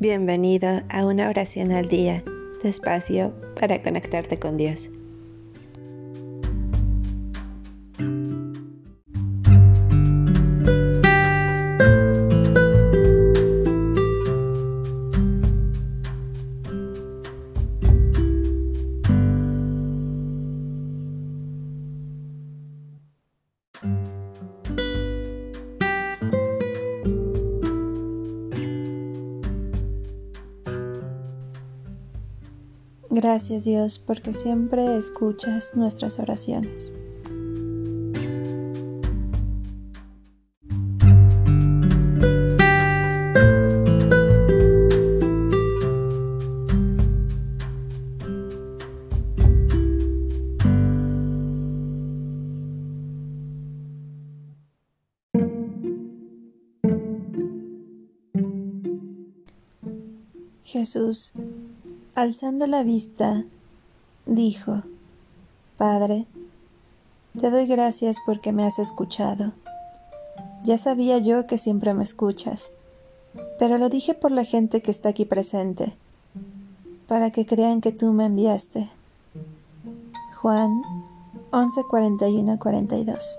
Bienvenido a una oración al día, despacio para conectarte con Dios. Gracias Dios porque siempre escuchas nuestras oraciones. Jesús, alzando la vista, dijo, Padre, te doy gracias porque me has escuchado. Ya sabía yo que siempre me escuchas, pero lo dije por la gente que está aquí presente, para que crean que tú me enviaste. Juan 11:41-42